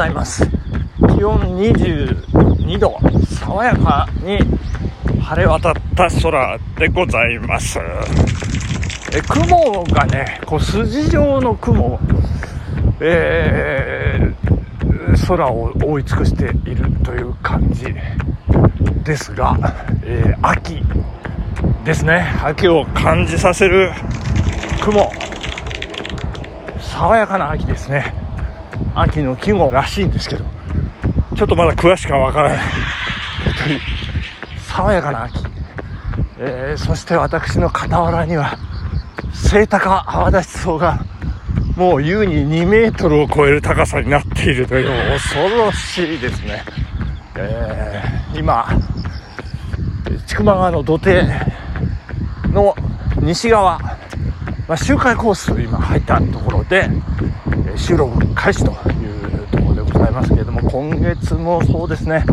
ざいます。気温22度爽やかに晴れ渡った空でございます。え雲がねこう筋状の雲えー、空を覆い尽くしているという感じですが、えー、秋ですね。秋を感じさせる雲。爽やかな秋ですね。秋の季語らしいんですけどちょっとまだ詳しくはわからない。本当に爽やかな秋、えー、そして私の傍らにはセイタカ泡立ち草がもう優に2メートルを超える高さになっているという恐ろしいですね、えー、今千曲川の土手の西側、まあ、周回コース今入ったところで収録開始というところでございますけれども今月もそうですね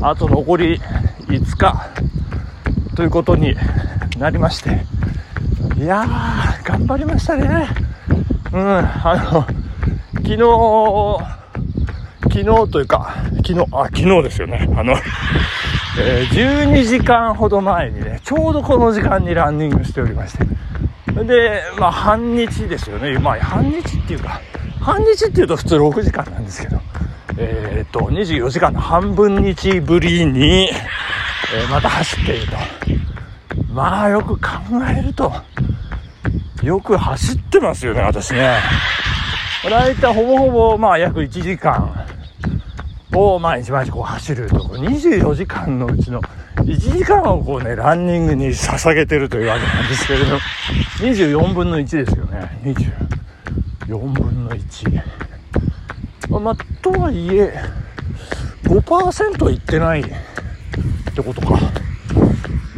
あと残り5日ということになりましていやー頑張りましたねうん、あの、昨日、昨日というか、昨日、あ、昨日ですよね。あの、えー、12時間ほど前にね、ちょうどこの時間にランニングしておりまして。で、まあ、半日ですよね。まあ、半日っていうか、半日っていうと普通6時間なんですけど、えっ、と、24時間の半分日ぶりに、えー、また走っていると。まあ、よく考えると、よく走ってますよね、私ね。大体ほぼほぼ、まあ約1時間を毎日毎日こう走ると、24時間のうちの1時間をこうね、ランニングに捧げてるというわけなんですけれど、24分の1ですよね。24分の1。まあ、とはいえ、5%いってないってことか。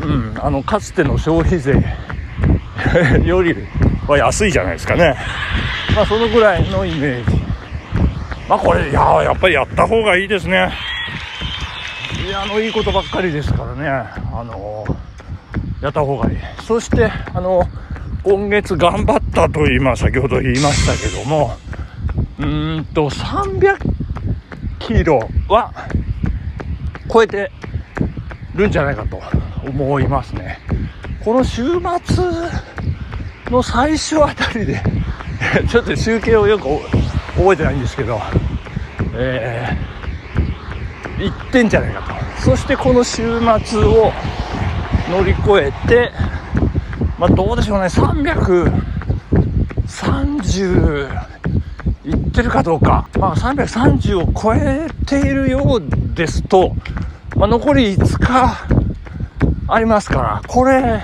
うん、あの、かつての消費税よりは安いじゃないですかね。まあ、そのぐらいのイメージ。まあ、これ、いややっぱりやった方がいいですね。いや、あの、いいことばっかりですからね。あのやった方がいい。そして、あの、今月頑張ったと今、先ほど言いましたけども、うーんと、300キロは超えてるんじゃないかと思いますね。この週末の最初あたりで ちょっと集計をよく覚えてないんですけど、えー、行ってんじゃないかと。そしてこの週末を乗り越えて、まあどうでしょうね、330いってるかどうか、まあ330を超えているようですと、まあ残り5日ありますから、これ、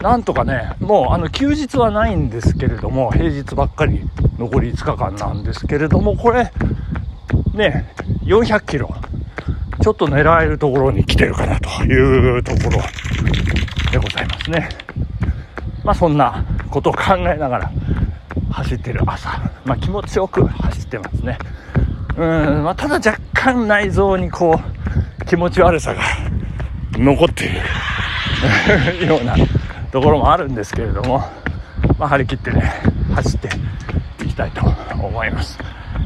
なんとかね、もうあの休日はないんですけれども、平日ばっかり残り5日間なんですけれども、これ、ね、400キロ、ちょっと狙えるところに来てるかなというところでございますね。まあそんなことを考えながら走ってる朝、まあ気持ちよく走ってますね。うん、まあただ若干内臓にこう気持ち悪さが残っているようなところもあるんですけれども、まあ、張り切ってね走っていきたいと思います、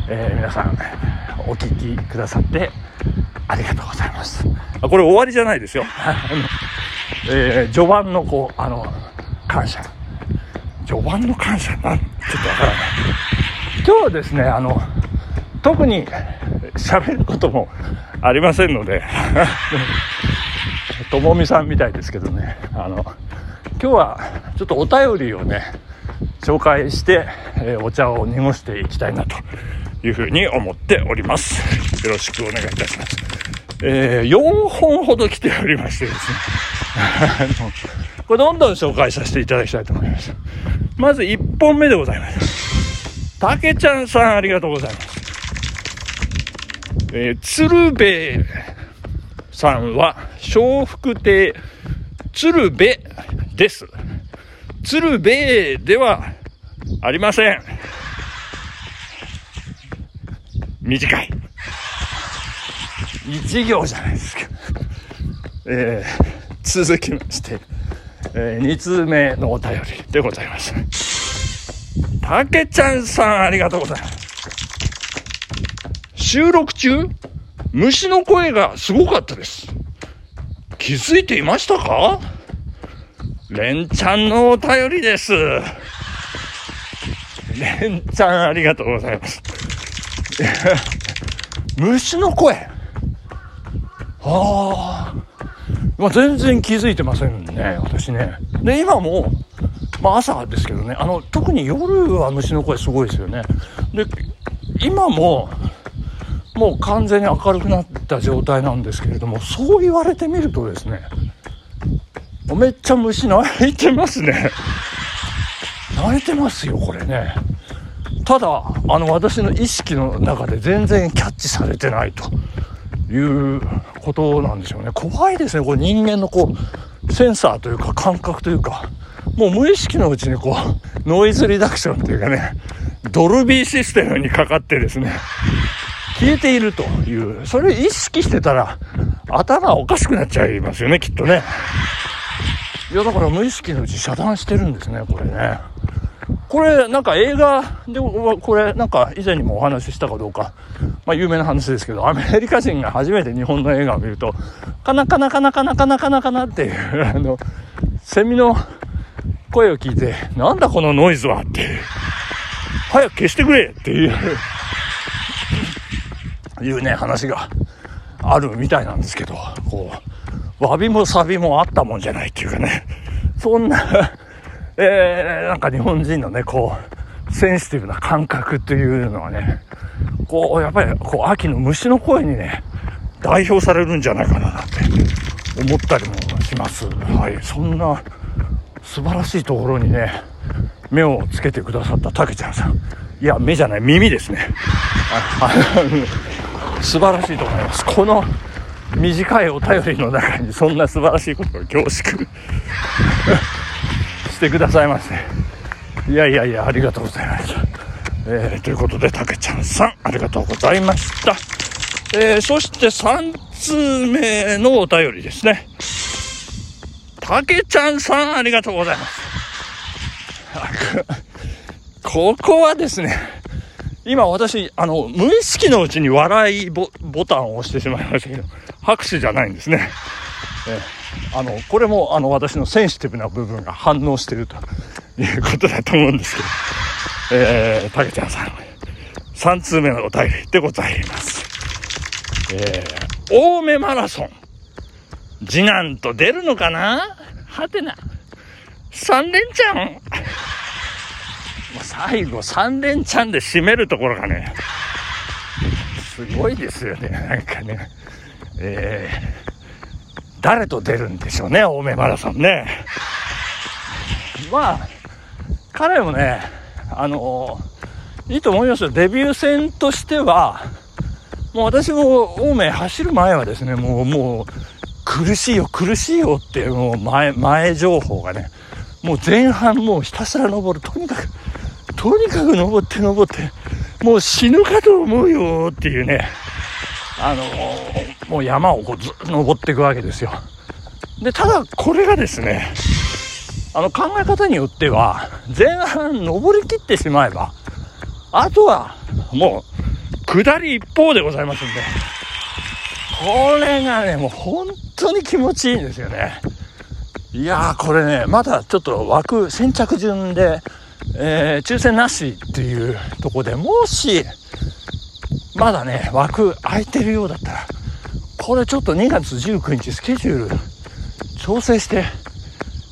えー、皆さんお聴きくださってありがとうございます。あこれ終わりじゃないですよ。えー、序盤のこうあの感謝。序盤の感謝なんちょっとわからない。今日はですねあの特に喋ることもありませんので。ともみさんみたいですけどね、あの、今日はちょっとお便りをね、紹介して、えー、お茶を濁していきたいなというふうに思っております。よろしくお願いいたします。えー、4本ほど来ておりましてですね、これどんどん紹介させていただきたいと思います。まず1本目でございます。たけちゃんさんありがとうございます。えー、鶴瓶さんは、笑福亭鶴瓶です。鶴瓶ではありません。短い。一行じゃないですか。えー、続きまして、えー、2通目のお便りでございます。たけちゃんさんありがとうございます。収録中、虫の声がすごかったです。気づいていましたか？レンちゃんのお便りです。レンちゃんありがとうございます。虫の声ああ。まあ、全然気づいてませんね、私ね。で、今も、まあ朝ですけどね、あの、特に夜は虫の声すごいですよね。で、今も、もう完全に明るくなった状態なんですけれども、そう言われてみるとですね、めっちゃ虫鳴いてますね。鳴いてますよ、これね。ただ、あの、私の意識の中で全然キャッチされてないということなんでしょうね。怖いですね、これ人間のこう、センサーというか感覚というか、もう無意識のうちにこう、ノイズリダクションというかね、ドルビーシステムにかかってですね、消えているという、それを意識してたら、頭おかしくなっちゃいますよね、きっとね。いや、だから無意識のうち遮断してるんですね、これね。これ、なんか映画で、これ、なんか以前にもお話ししたかどうか、まあ有名な話ですけど、アメリカ人が初めて日本の映画を見ると、カナカナカナカナカナカナカナっていう、あの、セミの声を聞いて、なんだこのノイズはって、早く消してくれっていう。いうね、話があるみたいなんですけど、こう、わびもさびもあったもんじゃないっていうかね、そんなえー、なんか日本人のね、こう、センシティブな感覚っていうのはね、こう、やっぱり、こう、秋の虫の声にね、代表されるんじゃないかななんて思ったりもします。はい。そんな素晴らしいところにね、目をつけてくださったたけちゃんさん。いや、目じゃない、耳ですね。素晴らしいと思います。この短いお便りの中にそんな素晴らしいことを凝縮してくださいまして。いやいやいや、ありがとうございました。えー、ということで、たけちゃんさん、ありがとうございました。えー、そして3通目のお便りですね。たけちゃんさん、ありがとうございます。ここはですね、今私、あの、無意識のうちに笑いボタンを押してしまいましたけど、拍手じゃないんですね。えあの、これも、あの、私のセンシティブな部分が反応してるということだと思うんですけど、えー、たけちゃんさん、3通目のお便りでございます。えー、青梅マラソン、次男と出るのかな？はてな。3連チャン？最後3連チャンで締めるところがね、すごいですよね、なんかね。えー、誰と出るんでしょうね、青梅マラソンね。まあ、彼もね、あのいいと思いますよ。デビュー戦としては、もう私も青梅走る前はですね、もう、もう、苦しいよ、苦しいよっていう、もう前、前情報がね、もう前半もうひたすら登る。とにかく、とにかく登って登って、もう死ぬかと思うよっていうね、あのー、もう山をこうずっと登っていくわけですよ。で、ただこれがですね、あの考え方によっては、前半登りきってしまえば、あとはもう下り一方でございますんで、これがね、もう本当に気持ちいいんですよね。いやー、これね、まだちょっと枠、先着順で、えー、抽選なしっていうとこでもし、まだね、枠空いてるようだったら、これちょっと2月19日スケジュール調整して、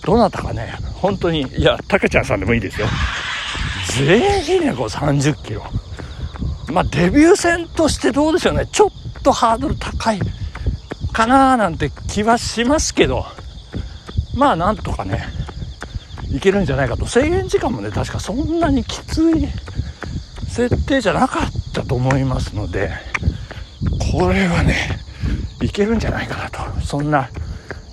どなたかね、本当に、いや、たけちゃんさんでもいいですよ。ぜひね、こう30キロ。まあ、デビュー戦としてどうでしょうね。ちょっとハードル高いかなーなんて気はしますけど、まあ、なんとかね、いけるんじゃないかと制限時間もね確かそんなにきつい設定じゃなかったと思いますのでこれはねいけるんじゃないかなと。そんな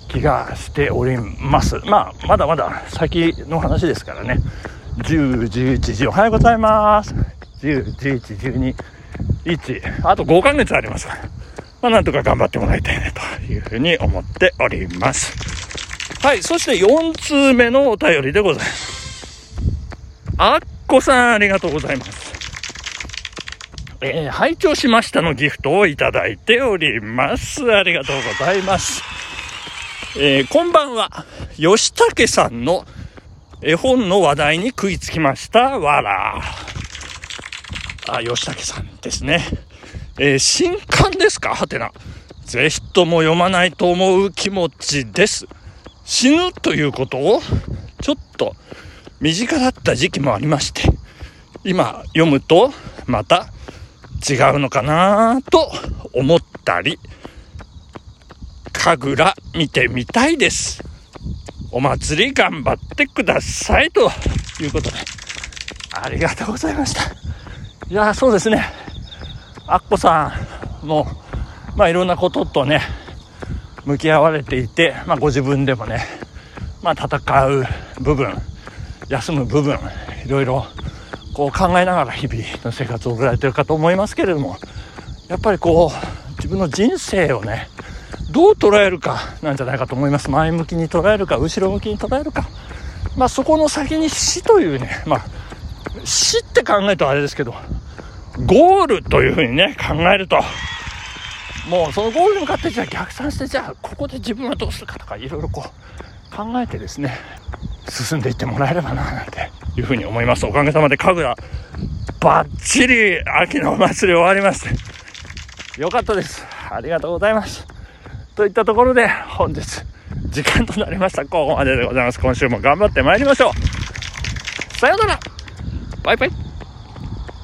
気がしております。まあまだまだ先の話ですからね。10、11時おはようございます。10、11、12、1あと5ヶ月あります。からまあなんとか頑張ってもらいたいねというふうに思っております。はい、そして4通目のお便りでございます。あっこさん、ありがとうございます。えー、拝聴しましたのギフトをいただいております。ありがとうございます。えー、こんばんは。吉武さんの絵本の話題に食いつきました。わら。あ、吉武さんですね。えー、新刊ですか？はてな。ぜひとも読まないと思う気持ちです。死ぬということを、ちょっと身近だった時期もありまして、今読むとまた違うのかなと思ったり、神楽見てみたいです。お祭り頑張ってくださいということで、ありがとうございました。いや、そうですね。アッコさんも、まあいろんなこととね、向き合われていて、まあご自分でもね、まあ戦う部分、休む部分、いろいろこう考えながら日々の生活を送られてるかと思いますけれども、やっぱりこう、自分の人生をね、どう捉えるかなんじゃないかと思います。前向きに捉えるか、後ろ向きに捉えるか。まあそこの先に死というね、まあ死って考えるとあれですけど、ゴールというふうにね、考えると、もうそのゴールに向かってじゃあ逆算して、じゃあここで自分はどうするかとか、いろいろこう考えてですね、進んでいってもらえればな、なんていうふうに思います。おかげさまで神楽、バッチリ秋のお祭り終わりまして、よかったです。ありがとうございます。といったところで、本日、時間となりました。ここまででございます。今週も頑張ってまいりましょう。さようならバイバイ